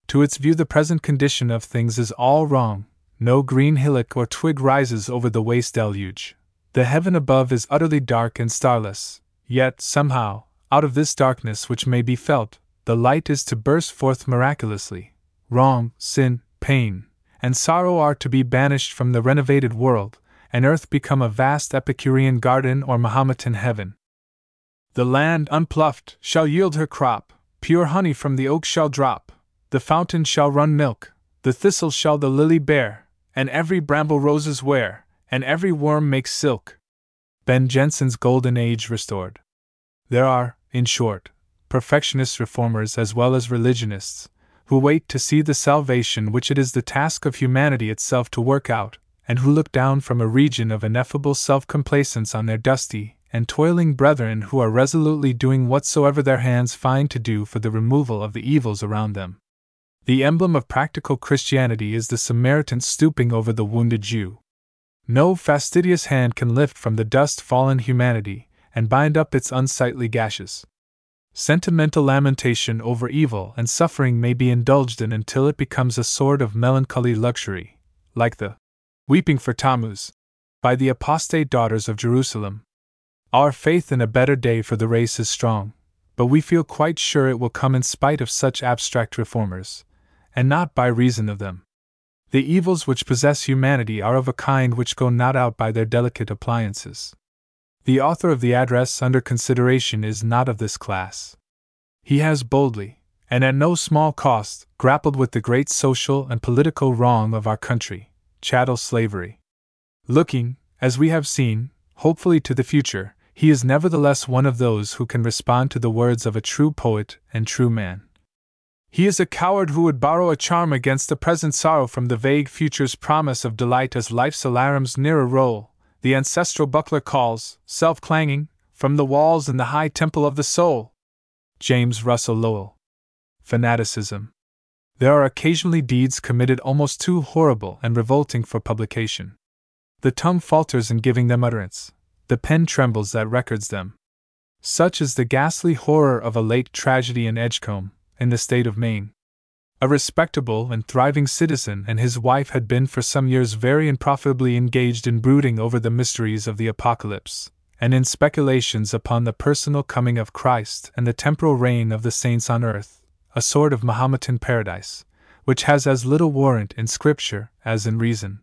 To its view, the present condition of things is all wrong, no green hillock or twig rises over the waste deluge. The heaven above is utterly dark and starless, yet, somehow, out of this darkness which may be felt, the light is to burst forth miraculously. Wrong, sin, pain, and sorrow are to be banished from the renovated world, and earth become a vast Epicurean garden or Mahometan heaven. The land unpluffed shall yield her crop, pure honey from the oak shall drop, the fountain shall run milk, the thistle shall the lily bear, and every bramble roses wear, and every worm make silk. Ben Jonson's Golden Age Restored. There are, in short, perfectionist reformers as well as religionists, who wait to see the salvation which it is the task of humanity itself to work out, and who look down from a region of ineffable self complacence on their dusty and toiling brethren who are resolutely doing whatsoever their hands find to do for the removal of the evils around them. The emblem of practical Christianity is the Samaritan stooping over the wounded Jew. No fastidious hand can lift from the dust fallen humanity and bind up its unsightly gashes. Sentimental lamentation over evil and suffering may be indulged in until it becomes a sort of melancholy luxury, like the weeping for Tammuz by the apostate daughters of Jerusalem. Our faith in a better day for the race is strong, but we feel quite sure it will come in spite of such abstract reformers, and not by reason of them. The evils which possess humanity are of a kind which go not out by their delicate appliances. The author of the address under consideration is not of this class. He has boldly, and at no small cost, grappled with the great social and political wrong of our country chattel slavery. Looking, as we have seen, hopefully to the future, he is nevertheless one of those who can respond to the words of a true poet and true man. He is a coward who would borrow a charm against the present sorrow from the vague future's promise of delight as life's alarums nearer roll, the ancestral buckler calls, self clanging, from the walls in the high temple of the soul. James Russell Lowell. Fanaticism. There are occasionally deeds committed almost too horrible and revolting for publication. The tongue falters in giving them utterance, the pen trembles that records them. Such is the ghastly horror of a late tragedy in Edgecomb, in the state of Maine. A respectable and thriving citizen and his wife had been for some years very unprofitably engaged in brooding over the mysteries of the apocalypse, and in speculations upon the personal coming of Christ and the temporal reign of the saints on earth, a sort of Mahometan paradise, which has as little warrant in Scripture as in reason.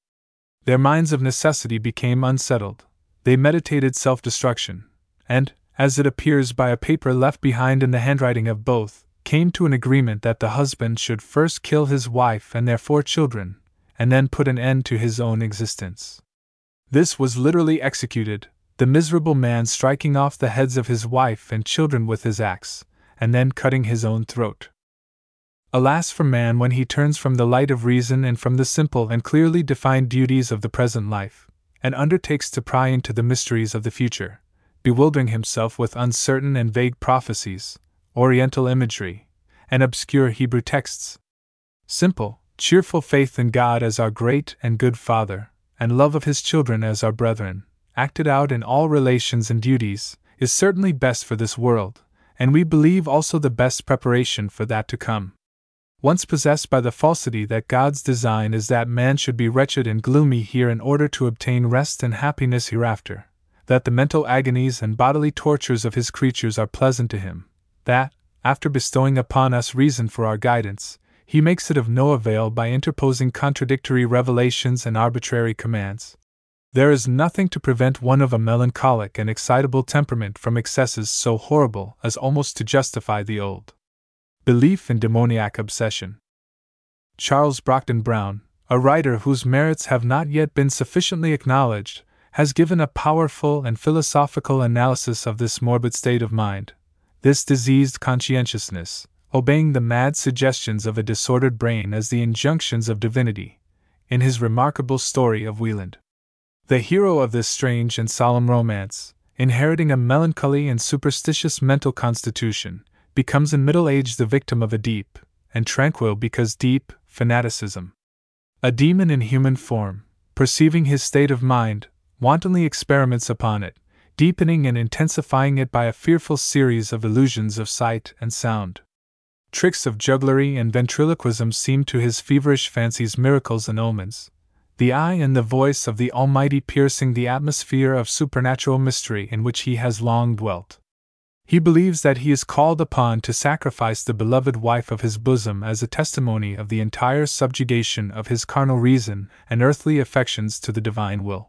Their minds of necessity became unsettled, they meditated self destruction, and, as it appears by a paper left behind in the handwriting of both, came to an agreement that the husband should first kill his wife and their four children, and then put an end to his own existence. This was literally executed, the miserable man striking off the heads of his wife and children with his axe, and then cutting his own throat. Alas for man when he turns from the light of reason and from the simple and clearly defined duties of the present life, and undertakes to pry into the mysteries of the future, bewildering himself with uncertain and vague prophecies, oriental imagery, and obscure Hebrew texts. Simple, cheerful faith in God as our great and good Father, and love of His children as our brethren, acted out in all relations and duties, is certainly best for this world, and we believe also the best preparation for that to come once possessed by the falsity that God's design is that man should be wretched and gloomy here in order to obtain rest and happiness hereafter, that the mental agonies and bodily tortures of his creatures are pleasant to him, that, after bestowing upon us reason for our guidance, he makes it of no avail by interposing contradictory revelations and arbitrary commands. There is nothing to prevent one of a melancholic and excitable temperament from excesses so horrible as almost to justify the old Belief in demoniac obsession. Charles Brockden Brown, a writer whose merits have not yet been sufficiently acknowledged, has given a powerful and philosophical analysis of this morbid state of mind, this diseased conscientiousness, obeying the mad suggestions of a disordered brain as the injunctions of divinity, in his remarkable story of Wieland. The hero of this strange and solemn romance, inheriting a melancholy and superstitious mental constitution, becomes in middle age the victim of a deep, and tranquil because deep, fanaticism. A demon in human form, perceiving his state of mind, wantonly experiments upon it, deepening and intensifying it by a fearful series of illusions of sight and sound. Tricks of jugglery and ventriloquism seem to his feverish fancies miracles and omens, the eye and the voice of the Almighty piercing the atmosphere of supernatural mystery in which he has long dwelt. He believes that he is called upon to sacrifice the beloved wife of his bosom as a testimony of the entire subjugation of his carnal reason and earthly affections to the divine will.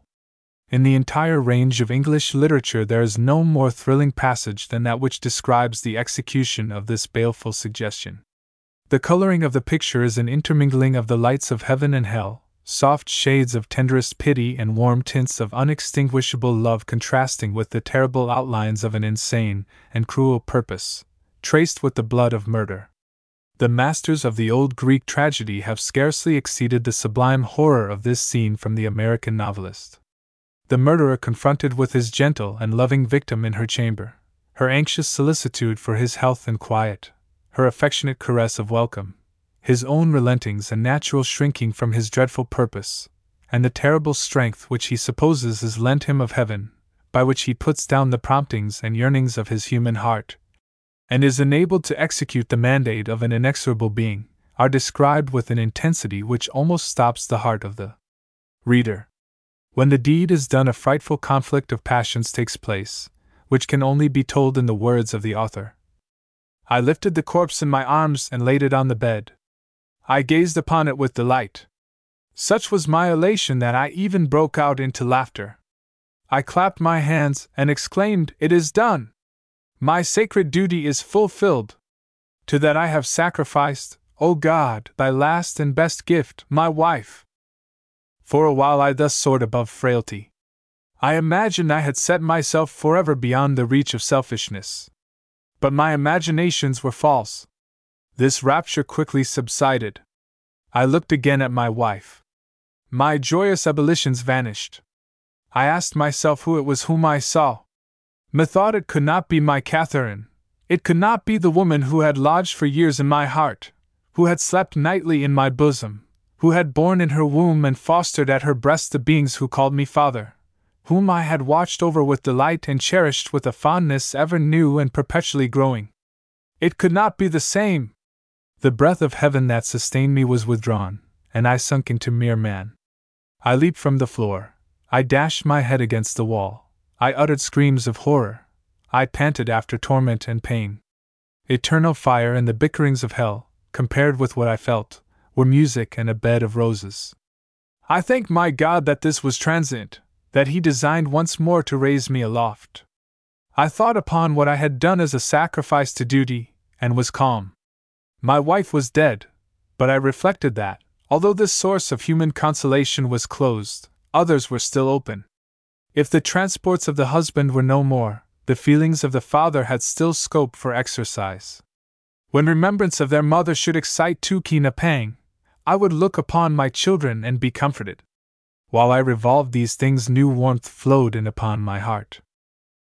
In the entire range of English literature, there is no more thrilling passage than that which describes the execution of this baleful suggestion. The coloring of the picture is an intermingling of the lights of heaven and hell, soft shades of tenderest pity and warm tints of unextinguishable love contrasting with the terrible outlines of an insane and cruel purpose, traced with the blood of murder. The masters of the old Greek tragedy have scarcely exceeded the sublime horror of this scene from the American novelist. The murderer confronted with his gentle and loving victim in her chamber, her anxious solicitude for his health and quiet, her affectionate caress of welcome, his own relentings and natural shrinking from his dreadful purpose, and the terrible strength which he supposes is lent him of heaven, by which he puts down the promptings and yearnings of his human heart, and is enabled to execute the mandate of an inexorable being, are described with an intensity which almost stops the heart of the reader. When the deed is done, a frightful conflict of passions takes place, which can only be told in the words of the author. I lifted the corpse in my arms and laid it on the bed, I gazed upon it with delight. Such was my elation that I even broke out into laughter. I clapped my hands and exclaimed, It is done! My sacred duty is fulfilled. To that I have sacrificed, O God, thy last and best gift, my wife. For a while I thus soared above frailty. I imagined I had set myself forever beyond the reach of selfishness. But my imaginations were false. This rapture quickly subsided. I looked again at my wife. My joyous ebullitions vanished. I asked myself who it was whom I saw. Methought it could not be my Catherine. It could not be the woman who had lodged for years in my heart, who had slept nightly in my bosom, who had borne in her womb and fostered at her breast the beings who called me father, whom I had watched over with delight and cherished with a fondness ever new and perpetually growing. It could not be the same, the breath of heaven that sustained me was withdrawn, and I sunk into mere man. I leaped from the floor. I dashed my head against the wall. I uttered screams of horror. I panted after torment and pain. Eternal fire and the bickerings of hell, compared with what I felt, were music and a bed of roses. I thanked my God that this was transient, that He designed once more to raise me aloft. I thought upon what I had done as a sacrifice to duty, and was calm. My wife was dead, but I reflected that, although this source of human consolation was closed, others were still open. If the transports of the husband were no more, the feelings of the father had still scope for exercise. When remembrance of their mother should excite too keen a pang, I would look upon my children and be comforted. While I revolved these things, new warmth flowed in upon my heart.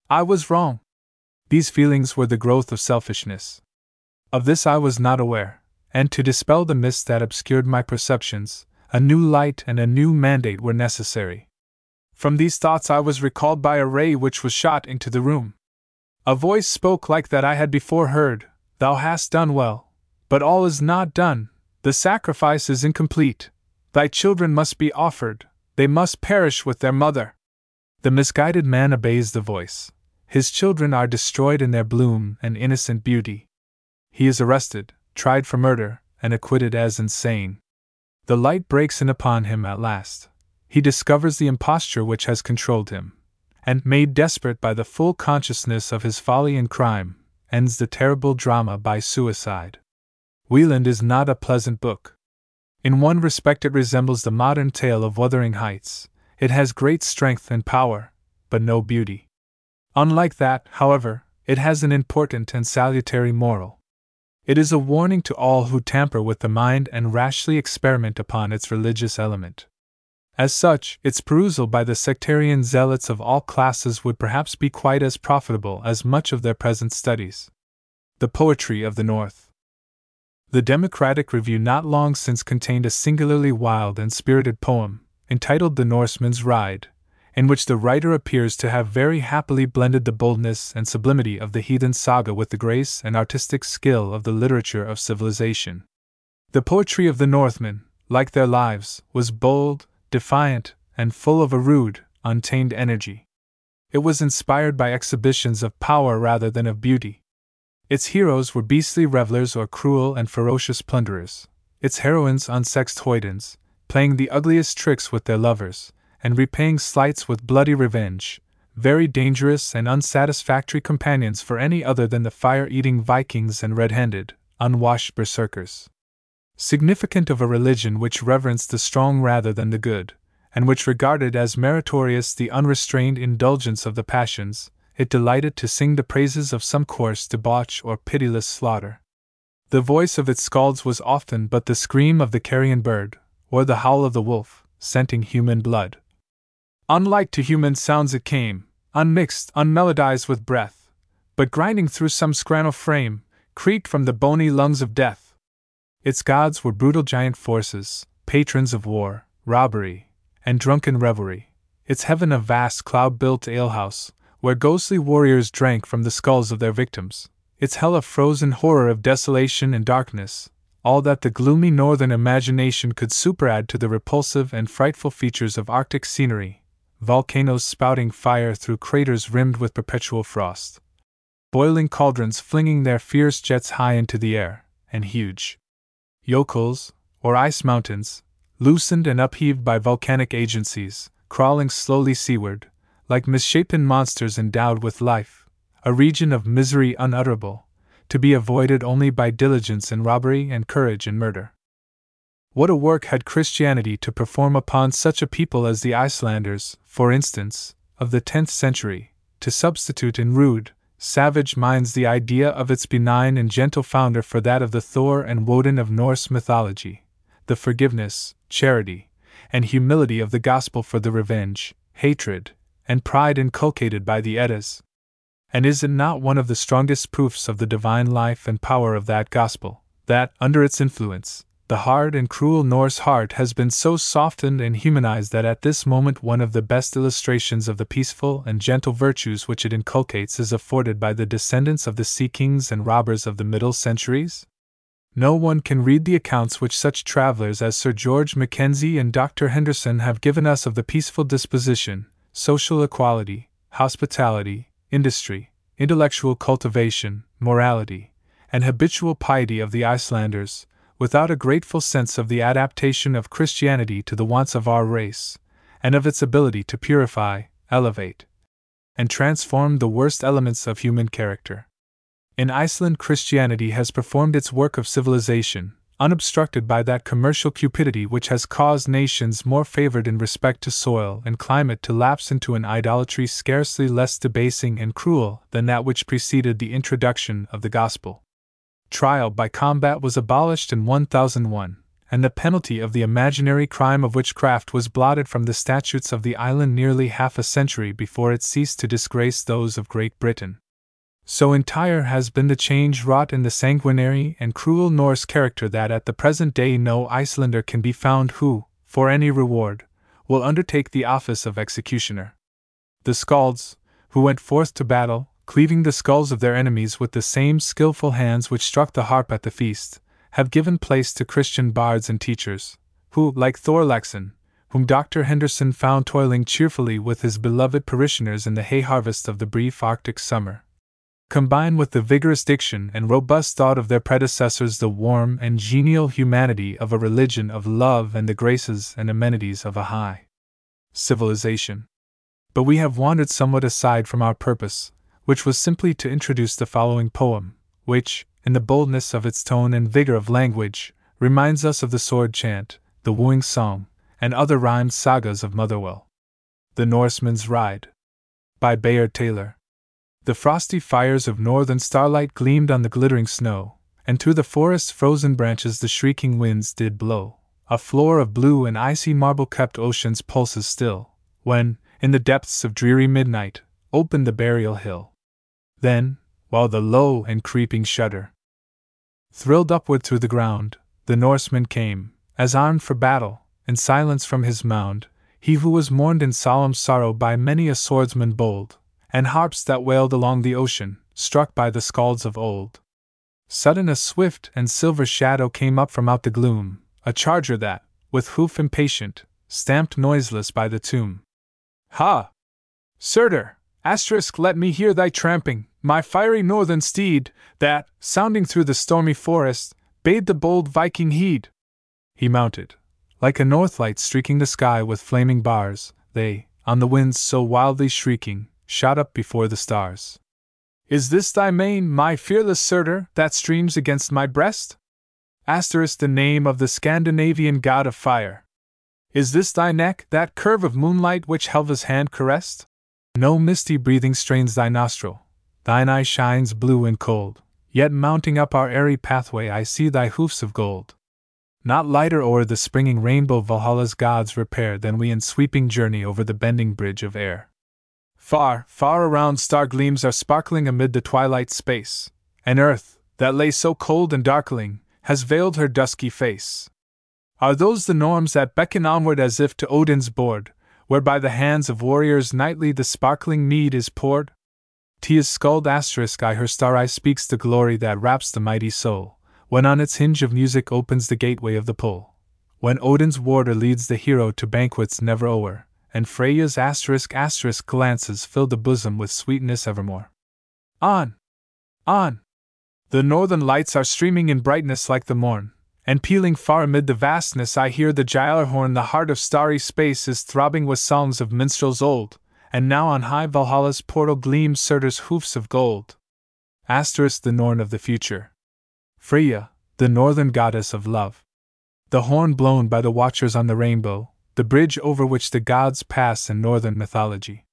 I was wrong. These feelings were the growth of selfishness. Of this I was not aware, and to dispel the mist that obscured my perceptions, a new light and a new mandate were necessary. From these thoughts I was recalled by a ray which was shot into the room. A voice spoke like that I had before heard Thou hast done well, but all is not done, the sacrifice is incomplete. Thy children must be offered, they must perish with their mother. The misguided man obeys the voice. His children are destroyed in their bloom and innocent beauty. He is arrested, tried for murder, and acquitted as insane. The light breaks in upon him at last. He discovers the imposture which has controlled him, and, made desperate by the full consciousness of his folly and crime, ends the terrible drama by suicide. Wieland is not a pleasant book. In one respect, it resembles the modern tale of Wuthering Heights. It has great strength and power, but no beauty. Unlike that, however, it has an important and salutary moral. It is a warning to all who tamper with the mind and rashly experiment upon its religious element. As such, its perusal by the sectarian zealots of all classes would perhaps be quite as profitable as much of their present studies. The Poetry of the North. The Democratic Review not long since contained a singularly wild and spirited poem, entitled The Norseman's Ride, in which the writer appears to have very happily blended the boldness and sublimity of the heathen saga with the grace and artistic skill of the literature of civilization. The poetry of the Northmen, like their lives, was bold, defiant, and full of a rude, untamed energy. It was inspired by exhibitions of power rather than of beauty. Its heroes were beastly revelers or cruel and ferocious plunderers, its heroines unsexed hoydens, playing the ugliest tricks with their lovers, and repaying slights with bloody revenge, very dangerous and unsatisfactory companions for any other than the fire eating Vikings and red handed, unwashed berserkers significant of a religion which reverenced the strong rather than the good, and which regarded as meritorious the unrestrained indulgence of the passions, it delighted to sing the praises of some coarse debauch or pitiless slaughter. The voice of its skalds was often but the scream of the carrion bird, or the howl of the wolf, scenting human blood. Unlike to human sounds it came, unmixed, unmelodized with breath, but grinding through some scranal frame, creaked from the bony lungs of death its gods were brutal giant forces, patrons of war, robbery, and drunken revelry. Its heaven a vast cloud built alehouse, where ghostly warriors drank from the skulls of their victims. Its hell a frozen horror of desolation and darkness, all that the gloomy northern imagination could superadd to the repulsive and frightful features of Arctic scenery volcanoes spouting fire through craters rimmed with perpetual frost, boiling cauldrons flinging their fierce jets high into the air, and huge, jokuls, or ice mountains, loosened and upheaved by volcanic agencies, crawling slowly seaward, like misshapen monsters endowed with life, a region of misery unutterable, to be avoided only by diligence in robbery and courage in murder. What a work had Christianity to perform upon such a people as the Icelanders, for instance, of the tenth century, to substitute in rude, savage minds the idea of its benign and gentle founder for that of the Thor and Woden of Norse mythology, the forgiveness, charity, and humility of the gospel for the revenge, hatred, and pride inculcated by the Eddas. And is it not one of the strongest proofs of the divine life and power of that gospel, that, under its influence, the hard and cruel Norse heart has been so softened and humanized that at this moment one of the best illustrations of the peaceful and gentle virtues which it inculcates is afforded by the descendants of the sea kings and robbers of the middle centuries? No one can read the accounts which such travelers as Sir George Mackenzie and Dr. Henderson have given us of the peaceful disposition, social equality, hospitality, industry, intellectual cultivation, morality, and habitual piety of the Icelanders without a grateful sense of the adaptation of Christianity to the wants of our race, and of its ability to purify, elevate, and transform the worst elements of human character. In Iceland, Christianity has performed its work of civilization, unobstructed by that commercial cupidity which has caused nations more favored in respect to soil and climate to lapse into an idolatry scarcely less debasing and cruel than that which preceded the introduction of the gospel. Trial by combat was abolished in 1001, and the penalty of the imaginary crime of witchcraft was blotted from the statutes of the island nearly half a century before it ceased to disgrace those of Great Britain. So entire has been the change wrought in the sanguinary and cruel Norse character that at the present day no Icelander can be found who, for any reward, will undertake the office of executioner. The Skalds, who went forth to battle, cleaving the skulls of their enemies with the same skilful hands which struck the harp at the feast, have given place to Christian bards and teachers, who, like Thorlakson, whom Dr. Henderson found toiling cheerfully with his beloved parishioners in the hay harvest of the brief Arctic summer, combine with the vigorous diction and robust thought of their predecessors the warm and genial humanity of a religion of love and the graces and amenities of a high civilization. But we have wandered somewhat aside from our purpose, which was simply to introduce the following poem, which, in the boldness of its tone and vigor of language, reminds us of the sword chant, the wooing song, and other rhymed sagas of Motherwell. The Norseman's Ride. By Bayard Taylor. The frosty fires of northern starlight gleamed on the glittering snow, and through the forest's frozen branches the shrieking winds did blow. A floor of blue and icy marble kept ocean's pulses still, when, in the depths of dreary midnight, opened the burial hill. Then, while the low and creeping shudder thrilled upward through the ground, the Norseman came, as armed for battle, in silence from his mound, he who was mourned in solemn sorrow by many a swordsman bold, and harps that wailed along the ocean, struck by the skalds of old. Sudden a swift and silver shadow came up from out the gloom, a charger that, with hoof impatient, stamped noiseless by the tomb. Ha! Surtur, asterisk, let me hear thy tramping, my fiery northern steed, that, sounding through the stormy forest, bade the bold Viking heed. He mounted, like a north light streaking the sky with flaming bars, they, on the winds so wildly shrieking, shot up before the stars. Is this thy mane, my fearless Surtur, that streams against my breast? Asterisk the name of the Scandinavian god of fire. Is this thy neck, that curve of moonlight which Helva's hand caressed? No misty breathing strains thy nostril, thine eye shines blue and cold, yet mounting up our airy pathway I see thy hoofs of gold. Not lighter o'er the springing rainbow Valhalla's gods repair than we in sweeping journey over the bending bridge of air. Far, far around star gleams are sparkling amid the twilight space, and earth, that lay so cold and darkling, has veiled her dusky face. Are those the Norns that beckon onward as if to Odin's board, where by the hands of warriors nightly the sparkling mead is poured? Tia's Skuld asterisk I her star eye speaks the glory that wraps the mighty soul, when on its hinge of music opens the gateway of the pole, when Odin's warder leads the hero to banquets never o'er, and Freya's asterisk asterisk glances fill the bosom with sweetness evermore. On! On! The northern lights are streaming in brightness like the morn, and pealing far amid the vastness I hear the Gjallarhorn, the heart of starry space is throbbing with songs of minstrels old, and now on high Valhalla's portal gleam Surtur's hoofs of gold. Asterisk the Norn of the future. Freya, the northern goddess of love. The horn blown by the watchers on the rainbow, the bridge over which the gods pass in northern mythology.